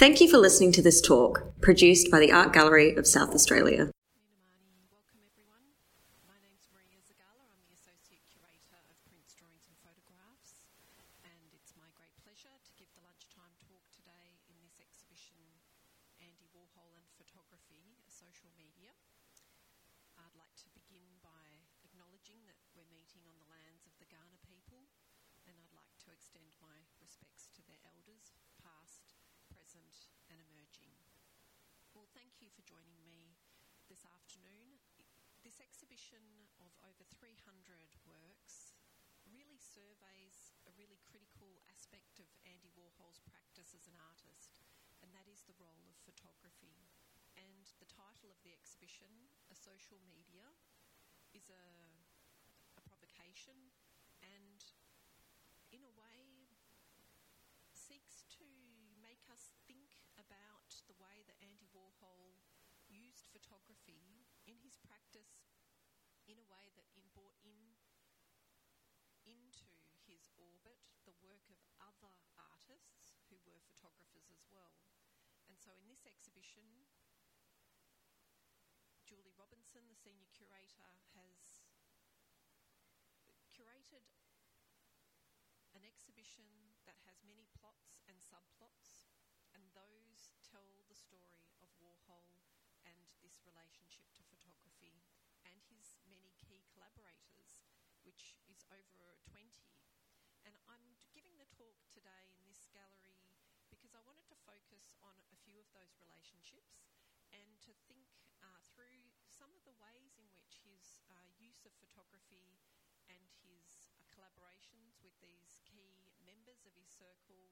Thank you for listening to this talk, produced by the Art Gallery of South Australia. Welcome everyone. My name's Maria Zagala. I'm the Associate Curator of Prints, Drawings and Photographs and it's my great pleasure to give the lunchtime talk today in this exhibition Andy Warhol and Photography, Social Media. I'd like to begin by acknowledging that we're meeting on the lands of the Kaurna people and I'd like to extend my respects to their elders, past, present and emerging. Well, thank you for joining me this afternoon. This exhibition of over 300 works really surveys a really critical aspect of Andy Warhol's practice as an artist, and that is the role of photography. And the title of the exhibition, A Social Media, is a, a provocation and, in a way, seeks to make us think about the way that Andy Warhol used photography in his practice in a way that in, brought in into his orbit the work of other artists who were photographers as well. And so in this exhibition, Julie Robinson, the senior curator, has curated an exhibition that has many plots and subplots, and those tell the story of Warhol and this relationship to photography and his many key collaborators, which is over 20. And I'm giving the talk today in this gallery because I wanted to focus on a few of those relationships and to think some of the ways in which his uh, use of photography and his uh, collaborations with these key members of his circle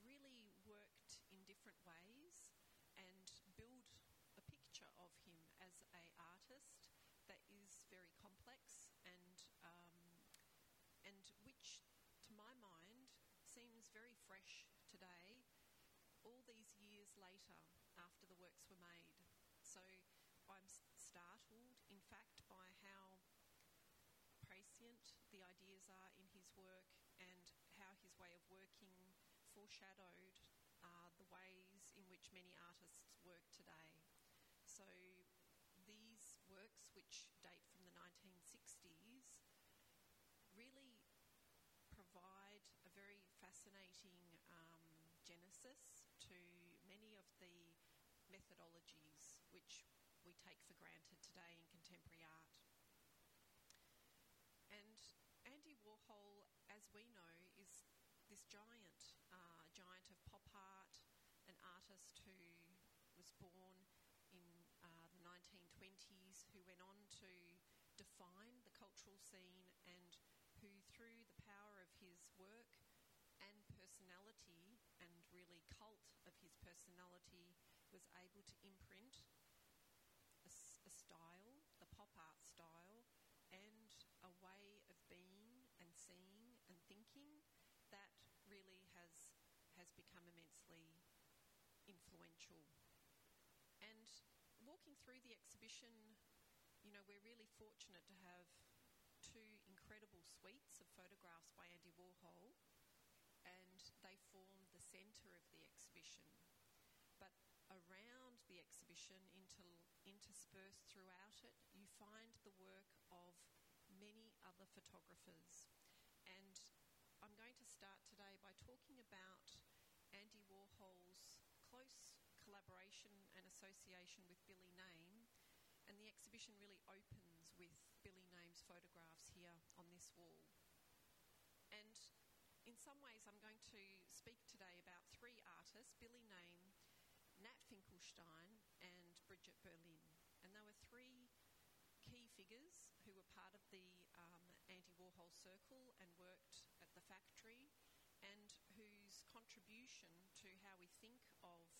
really worked in different ways and build a picture of him as a artist that is very complex and um, and which to my mind seems very fresh today all these years later after the works were made. So startled in fact by how prescient the ideas are in his work and how his way of working foreshadowed uh, the ways in which many artists work today. So these works, which date from the 1960s, really provide a very fascinating um, genesis to many of the methodologies which we take for granted today in contemporary art. And Andy Warhol, as we know, is this giant, uh, giant of pop art, an artist who was born in uh, the 1920s, who went on to define the cultural scene and who, through the power of his work and personality and really cult of his personality, was able to imprint a, a style, the pop art style, and a way of being and seeing and thinking that really has has become immensely influential. And walking through the exhibition, you know, we're really fortunate to have two incredible suites of photographs by Andy Warhol, and they form the centre of the exhibition. But around the exhibition, inter- interspersed throughout it, you find the work of many other photographers. And I'm going to start today by talking about Close collaboration and association with Billy Name. And the exhibition really opens with Billy Name's photographs here on this wall. And in some ways, I'm going to speak today about three artists Billy Name, Nat Finkelstein, and Brigid Berlin. And they were three key figures who were part of the um, Andy Warhol Circle and worked at the factory, and whose contribution to how we think of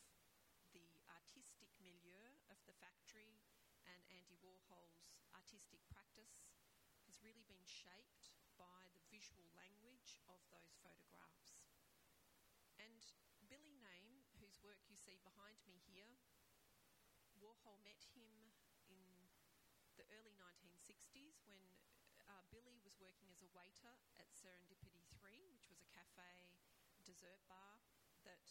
the artistic milieu of the factory and Andy Warhol's artistic practice has really been shaped by the visual language of those photographs. And Billy Name, whose work you see behind me here, Warhol met him in the early 1960s when uh, Billy was working as a waiter at Serendipity 3, which was a cafe dessert bar that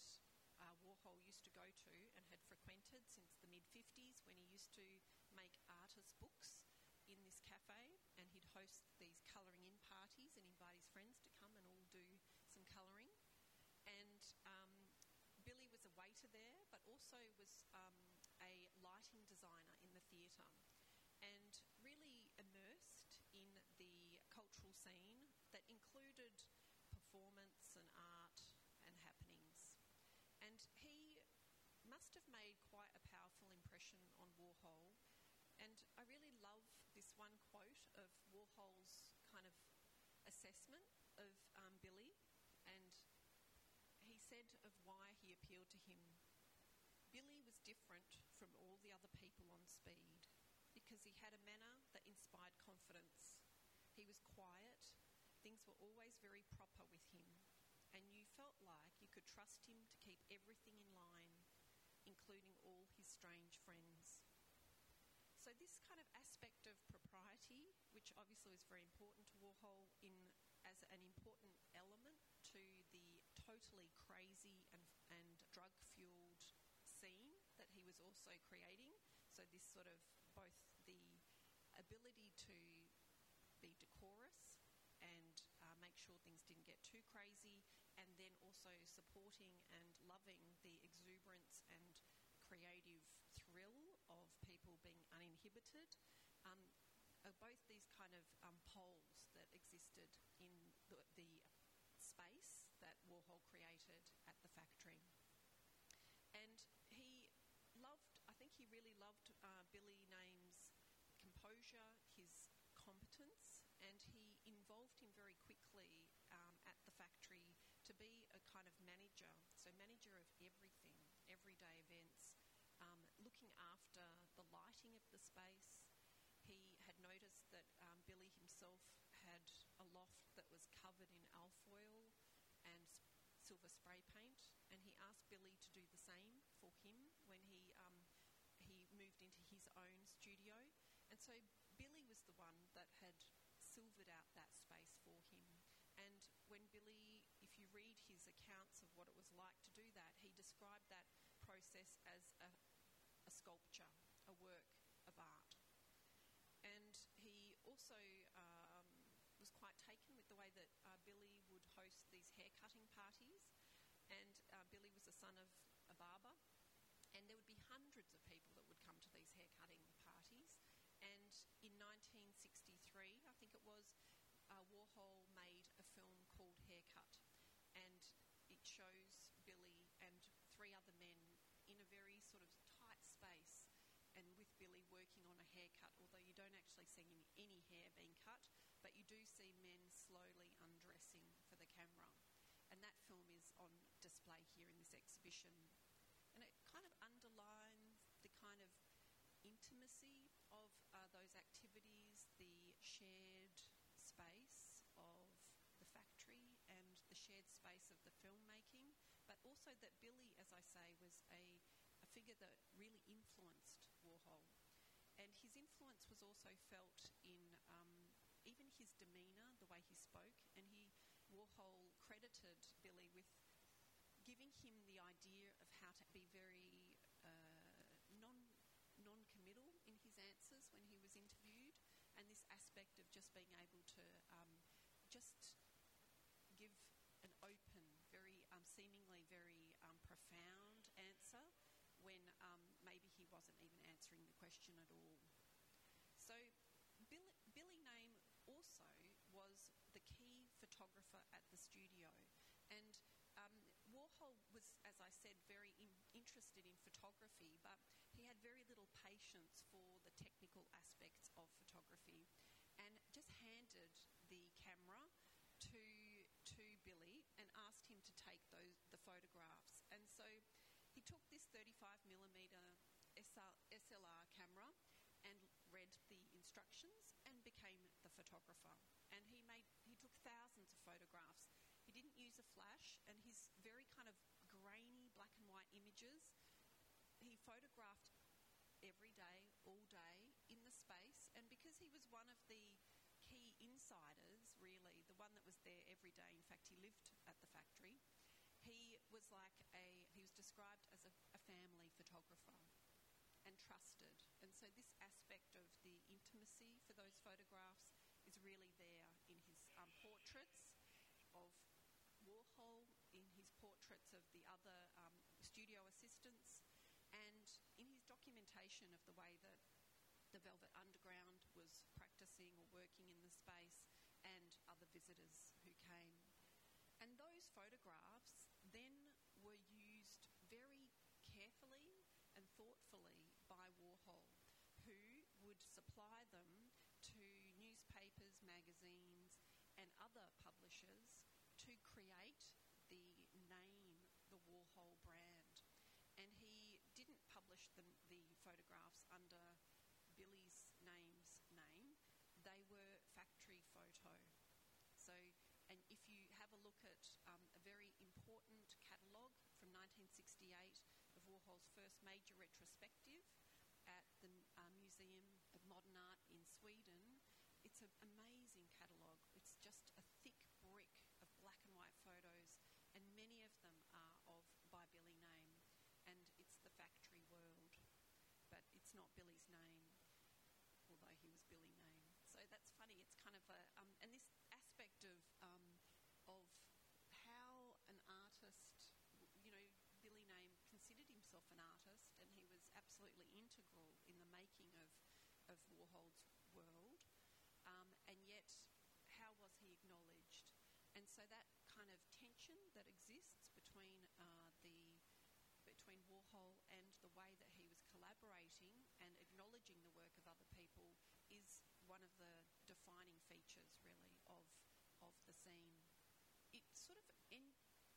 uh, Warhol used to go to and had frequented since the mid 50s when he used to make artist books in this cafe and he'd host these colouring in parties and invite his friends to come and all do some colouring. And um, Billy was a waiter there, but also was um, a lighting designer in the theatre and really immersed in the cultural scene that included performance and art and happenings. And he must have made quite a powerful impression on Warhol. And I really love this one quote of Warhol's kind of assessment of um, Billy. And he said of why he appealed to him Billy was different from all the other people on speed because he had a manner that inspired confidence. He was quiet, things were always very proper with him, and you felt like you could trust him to keep everything in line, including all his strange friends. So, this kind of aspect of propriety, which obviously was very important to Warhol in, as an important element to the totally crazy and, and drug fueled scene that he was also creating. So, this sort of both the ability to be decorous and uh, make sure things didn't get too crazy, and then also supporting and loving the exuberance and creative thrill of people being uninhibited. Um, are both these kind of um, poles that existed in the, the space that Warhol created at the factory. And he loved, I think he really loved uh, Billy Name's composure, his competence, and he involved him very quickly um, at the factory to be a kind of manager, so manager of everything, everyday events, looking after the lighting of the space. He had noticed that um, Billy himself had a loft that was covered in alfoil and silver spray paint, and he asked Billy to do the same for him when he um, he moved into his own studio. And so Billy was the one that had silvered out that space for him. And when Billy, if you read his accounts of what it was like to do that, he described that process as a, a sculpture, a work of art. And he also um, was quite taken with the way that uh, Billy would host these haircutting parties. And uh, Billy was the son of a barber, and there would be hundreds of people that would come to these haircutting parties. And in 1963, I think it was, uh, Warhol made a film called Haircut, and it shows Billy and three other men in a very sort of tight space and with Billy working on a haircut, although you don't actually see any, hair being cut, but you do see men slowly undressing for the camera. And that film is on display here in this exhibition. And it kind of underlines the kind of intimacy of uh, those activities, the shared space of the factory and the shared space of the filmmaking, but also that Billy, as I say, was a a figure that really influenced Warhol. And his influence was also felt in um, even his demeanour, the way he spoke. And he, Warhol credited Billy with giving him the idea of how to be very uh, non non-committal in his answers when he was interviewed, and this aspect of just being able to um, just give an open, very um, seemingly very um, profound answer when um, wasn't even answering the question at all. So, Billy, Billy Name also was the key photographer at the studio, and um, Warhol was, as I said, very in, interested in photography, but he had very little patience for the technical aspects of photography, and just handed the camera to to Billy and asked him to take those the photographs. And so he took this 35 millimeter SLR camera and read the instructions and became the photographer. And he made he took thousands of photographs. He didn't use a flash, and his very kind of grainy black and white images he photographed every day, all day in the space. And because he was one of the key insiders, really, the one that was there every day, in fact, he lived at the factory, he was like a, he was described as a, a family photographer and trusted. And so this aspect of the intimacy for those photographs is really there in his um, portraits of Warhol, in his portraits of the other um, studio assistants, and in his documentation of the way that the Velvet Underground was practicing or working in the space and other visitors who came. And those photographs then were used very carefully and thoughtfully Warhol, who would supply them to newspapers, magazines, and other publishers to create the name, the Warhol brand. And he didn't publish the, the photographs under Billy's name's name, they were factory photo. So, and if you have a look at um, a very important catalogue from 1968 of Warhol's first major retrospective Museum of Modern Art in Sweden, it's an amazing catalogue. It's just a thick brick of black and white photos, and many of them are of by Billy name, and it's the factory world, but it's not Billy's name although he was Billy Name. So that's funny. It's kind of a um, and this aspect of um, of how an artist, you know, Billy Name considered himself an artist, and he was absolutely integral in the making of of Warhol's world, um, and yet how was he acknowledged? And so that kind of tension that exists between uh, the between Warhol and the way that he was collaborating and acknowledging the work of other people is one of the defining features, really, of of the scene. It sort of in,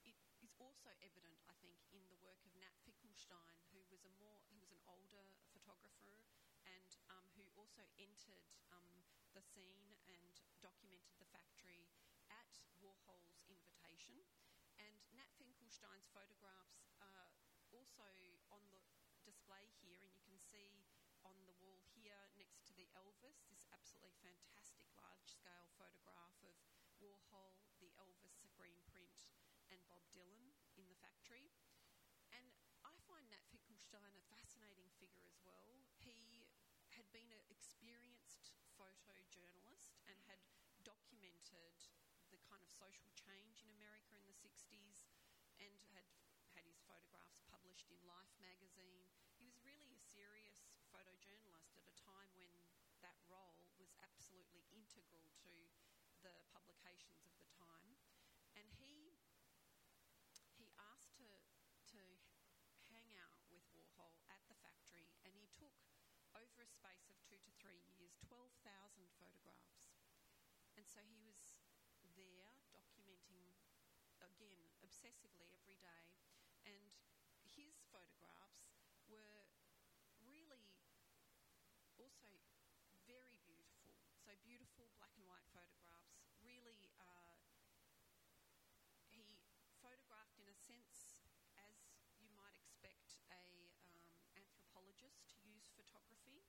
it is also evident, I think, in the work of Nat Finkelstein, who was a more who was an older photographer and also entered um, the scene and documented the factory at Warhol's invitation. And Nat Finkelstein's photographs uh, also on the display here, and you can see on the wall here next to the Elvis this absolutely fantastic large scale photograph of Warhol, the Elvis screen print, and Bob Dylan in the factory. And I find Nat Finkelstein a fascinating figure as well. He had been an experienced photojournalist and had documented the kind of social change in America in the 60s and had had his photographs published in Life magazine. He was really a serious photojournalist at a time when that role was absolutely integral to the publications of the time. And he he asked to to hang out with Warhol at the factory, and he took over a space of two to three years, 12,000 photographs. And so he was there documenting again obsessively every day and his photographs were really also very beautiful. So beautiful black and white photographs. Really, uh, he photographed in a sense as you might expect a um, anthropologist to use photography.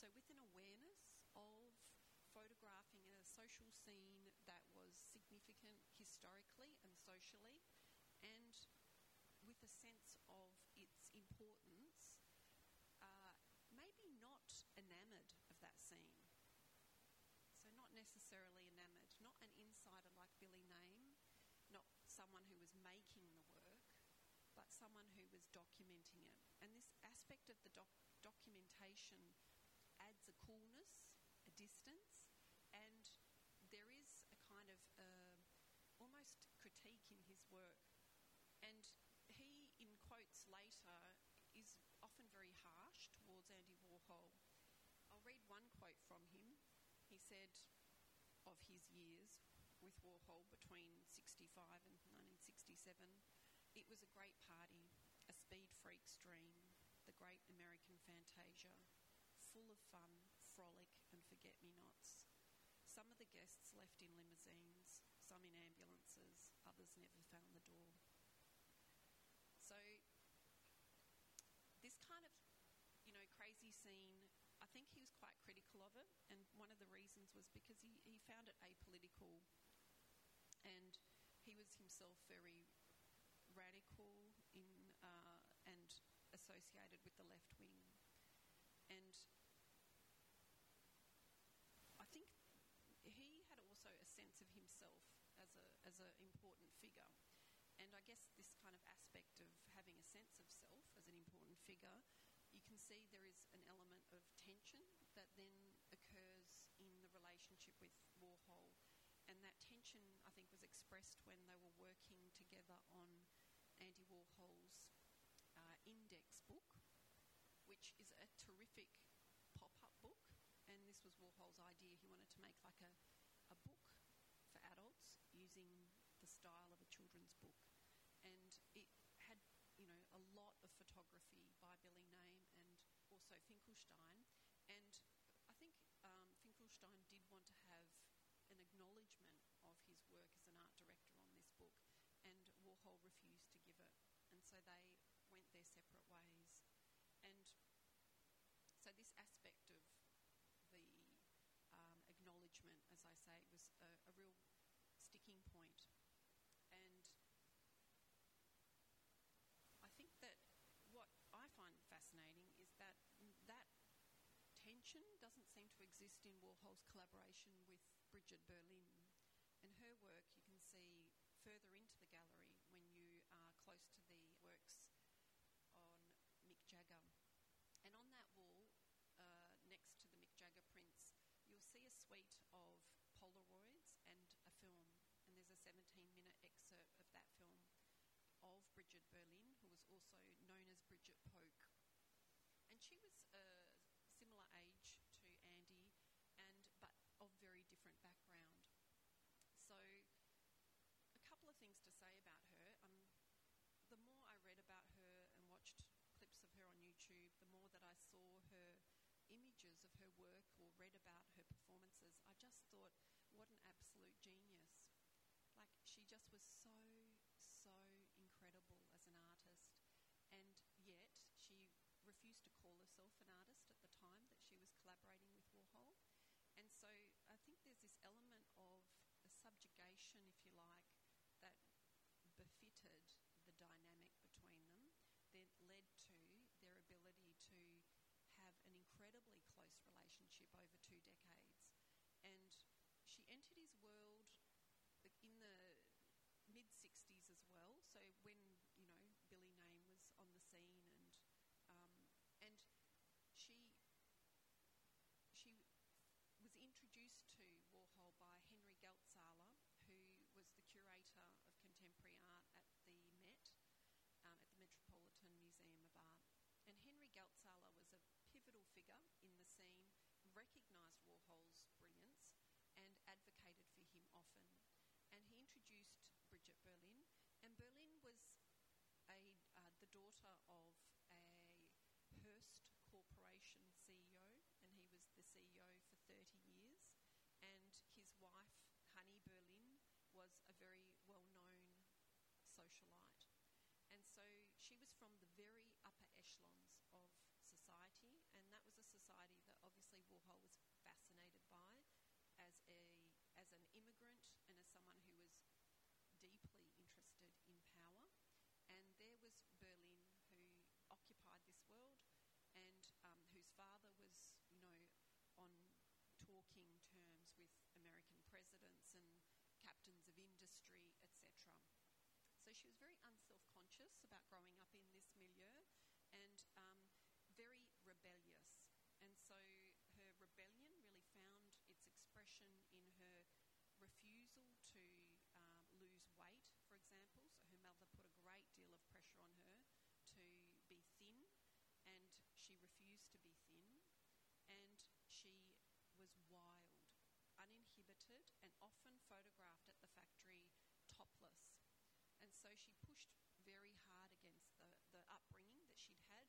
So with an awareness of photographing a social scene that was significant historically and socially, and with a sense of its importance, uh, maybe not enamoured of that scene. So, not necessarily enamoured, not an insider like Billy Name, not someone who was making the work, but someone who was documenting it. And this aspect of the doc- documentation adds a coolness, a distance, and there is a kind of uh, almost critique in his work. And he, in quotes later, is often very harsh towards Andy Warhol. I'll read one quote from him. He said of his years with Warhol between 65 and 1967, it was a great party, a speed freak's dream, the great American fantasia, full of fun, frolic, and forget me nots. Some of the guests left in limousines, some in ambulances, others never found the door. So this kind of, you know, crazy scene, I think he was quite critical of it, and one of the reasons was because he, he found it apolitical, and he was himself very radical in uh, and associated with the left wing, and I think he had also a sense of himself as a as an important figure. And I guess this kind of aspect of having a sense of self as an important figure, you can see there is an element of tension that then occurs in the relationship with Warhol. And that tension, I think, was expressed when they were working together on Andy Warhol's uh, index book, which is a terrific pop up book. And this was Warhol's idea. He wanted to make like a, a book for adults using the style of a children's book. And it had, you know, a lot of photography by Billy Name and also Finkelstein. And I think um, Finkelstein did want to have an acknowledgement of his work as an art director on this book, and Warhol refused to give it. And so they went their separate ways. And so this aspect of the um, acknowledgement, as I say, was a, a real sticking point. And I think that what I find fascinating is that that tension doesn't seem to exist in Warhol's collaboration with Brigid Berlin. And her work you can see further into the gallery when you are close to the works on Mick Jagger. And on that wall, uh, next to the Mick Jagger prints, you'll see a suite of Polaroids and a film. And there's a 17 minute excerpt of that film of Brigid Berlin, who was also known as Brigid Polk. And she was a similar age to Andy, and but of very different background. So, a couple of things to say about her. Um, the more I read about her and watched clips of her on YouTube, the more that I saw her images of her work or read about her performances, I just thought, what an absolute genius. Like, she just was so, incredible as an artist. And yet, she refused to call herself an artist at the time that she was collaborating with Warhol. And so I think there's this element of a subjugation, if you like, that befitted the dynamic between them, that led to their ability to have an incredibly close relationship over two decades. And she entered his world in the mid 60s as well. So when you know Billy Name was on the scene, and um, and she she was introduced to Warhol by Henry Geldzahler, who was the curator of contemporary art at the Met, um, at the Metropolitan Museum of Art. And Henry Geldzahler was a pivotal figure in the scene, recognised Warhol's brilliance, and advocated for him often. And he introduced Brigid Berlin, and Berlin was a, uh, the daughter of a Hearst Corporation CEO, and he was the CEO for 30 years. And his wife, Honey Berlin, was a very well known socialite. And so she was from the very upper echelons of society, and that was a society that obviously Warhol was fascinated by as a as an immigrant and as someone who was deeply interested in power. And there was Berlin, who occupied this world, and um, whose father was, you know, on talking terms with American presidents and industry, etc. So she was very unself-conscious about growing up in this milieu, and um, very rebellious. And so her rebellion really found its expression in her refusal to um, lose weight, for example. So her mother put a great deal of pressure on her to be thin, and she refused to be thin. And she was wild, uninhibited, and often photographed at the factory topless. And so she pushed very hard against the, the upbringing that she'd had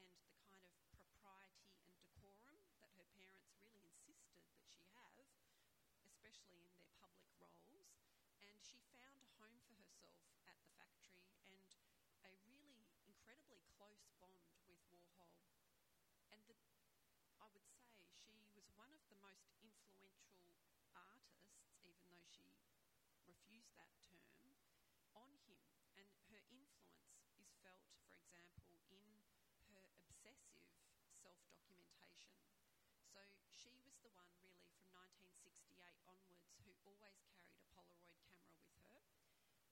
and the kind of propriety and decorum that her parents really insisted that she have, especially in their public roles. And she found a home for herself at the factory and a really incredibly close bond with Warhol. And the, I would say she was one of the most influential artists, even though she refused that term, on him. And her influence is felt, for example, in her obsessive self documentation. So she was the one, really, from 1968 onwards, who always carried a Polaroid camera with her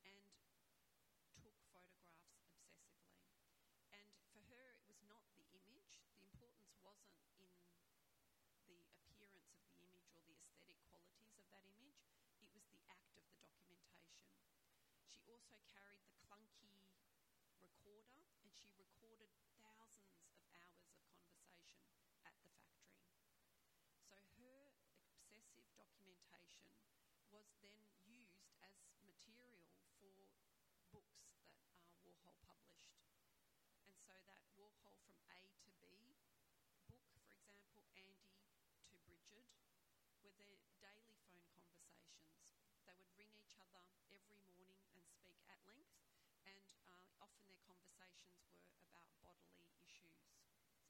and took photographs obsessively. And for her, it was not the image, the importance wasn't in the appearance of the image or the aesthetic qualities of that image, it was the act of the documentation. She also carried the clunky recorder and she recorded thousands of hours of conversation at the factory. So her obsessive documentation was then used as material for books that uh, Warhol published. And so that Warhol from A to B book, for example, Andy to Brigid, were their daily phone conversations. They would ring each other every morning and speak at length, and uh, often their conversations were about bodily issues.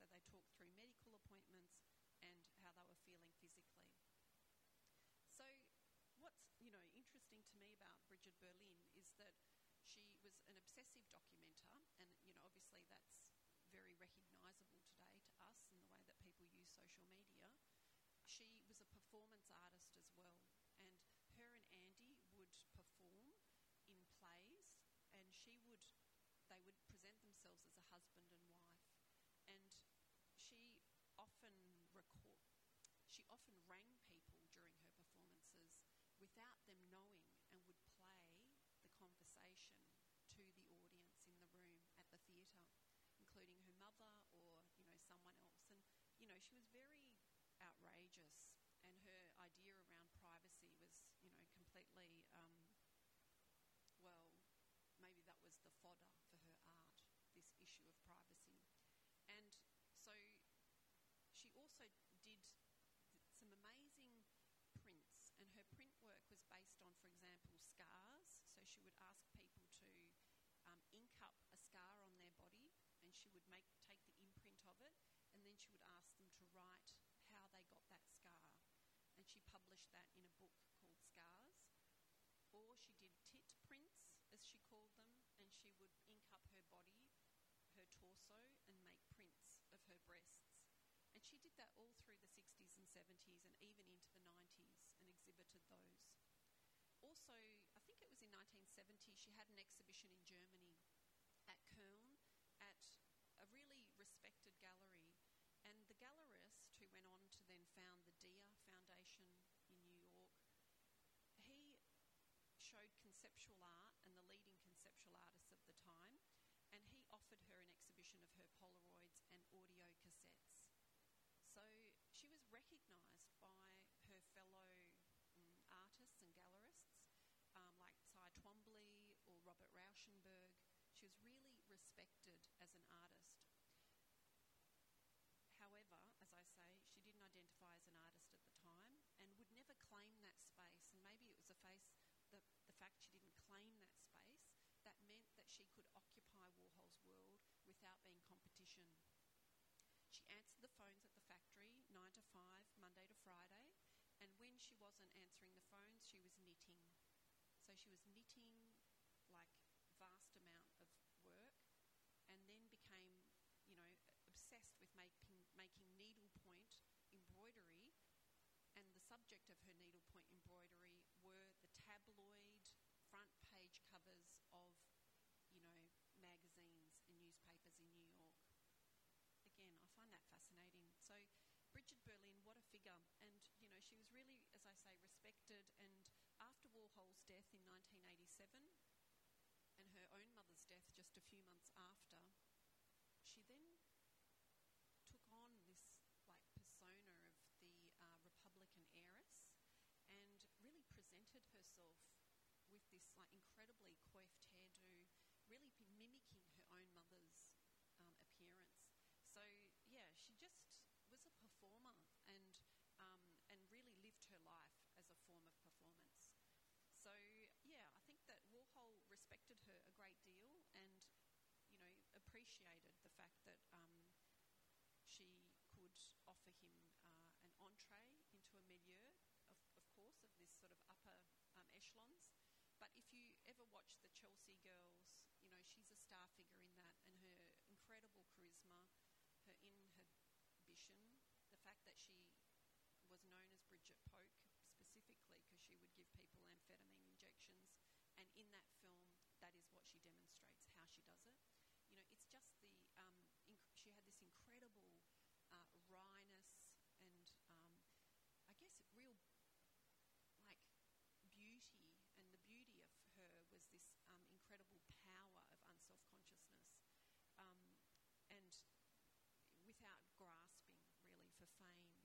So they talked through medical appointments and how they were feeling physically. So, what's you know interesting to me about Brigid Berlin is that she was an obsessive documenter, and you know obviously that's very recognisable today to us in the way that people use social media. She was a performance artist as well, and her and Andy would perform in plays, and she would themselves as a husband and wife, and she often record she often rang people during her performances without them knowing and would play the conversation to the audience in the room at the theatre, including her mother or you know someone else. And you know she was very outrageous, and her idea around privacy was you know completely um, well maybe that was the fodder for her art, this issue of privacy, and so she also did some amazing prints, and her print work was based on, for example, scars. So she would ask people to um, ink up a scar on their body, and she would make take the imprint of it, and then she would ask them to write how they got that scar, and she published that in a book called Scars. Or she did tit prints, as she called them, and she would ink up her body, her torso, and make prints of her breasts. And she did that all through the 60s and 70s and even into the 90s and exhibited those. Also, I think it was in 1970, she had an exhibition in Germany at Köln at a really respected gallery. And the gallerist, who went on to then found the Dia Foundation in New York, he showed conceptual art and the leading conceptual artists of the time, and he offered her an exhibition of her Polaroids and audio cassettes. So she was recognised by her fellow um, artists and gallerists, um, like Cy Twombly or Robert Rauschenberg. She was really respected as an artist. However, as I say, she didn't identify as an artist at the time and would never claim that space. And maybe it was the, face, the, the fact she didn't claim that space that meant that she could occupy Warhol's world without being competition. She answered the phones at the factory, 9 to 5, Monday to Friday, and when she wasn't answering the phones, she was knitting. So she was knitting like vast amount of work and then became, you know, obsessed with making, making needlepoint embroidery and the subject of her needlepoint embroidery were the tabloid front page covers of, you know, magazines and newspapers in New York again, I find that fascinating. So, Brigid Berlin, what a figure. And, you know, she was really, as I say, respected. And after Warhol's death in 1987, and her own mother's death just a few months after, she then took on this, like, persona of the uh, Republican heiress and really presented herself with this, like, incredibly coiffed hairdo, really mimicking her own mother's um, appearance. So yeah, she just was a performer and um, and really lived her life as a form of performance. So yeah, I think that Warhol respected her a great deal and you know appreciated the fact that um, she could offer him uh, an entree into a milieu, of, of course, of this sort of upper um, echelons. But if you ever watch the Chelsea Girls you know, she's a star figure in that, and her incredible charisma, her inhibition, the fact that she was known as Brigid Polk specifically because she would give people amphetamine injections, and in that film, that is what she demonstrates how she does it. You know, it's just the um, inc- she had this incredible uh, wryness and um, I guess real like beauty, and the beauty of her was this um, incredible power of unself consciousness, um, and without grasping really for fame,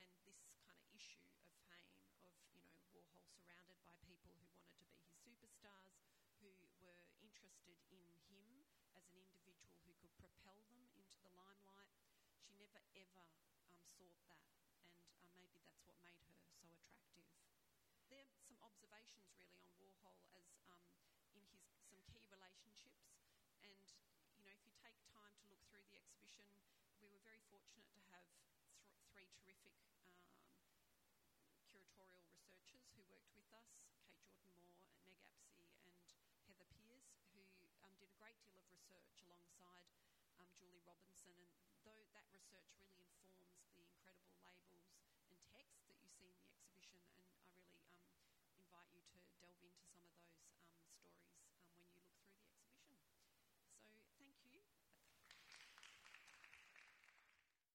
and this kind of issue of fame of you know Warhol surrounded by people who wanted to be his superstars, who were interested in him as an individual who could propel them into the limelight. She never ever um, sought that, and uh, maybe that's what made her so attractive. There are some observations really on Warhol as um, in his some key relationships, and you know if you take time to look through the exhibition, we were very fortunate to have th- three terrific um, curatorial researchers who worked with us: Kate Jordan Moore, Meg Apsey, and Heather Pearce, who um, did a great deal of research alongside um, Julie Robinson, and though that research really informs the incredible labels and texts that you see in the exhibition, and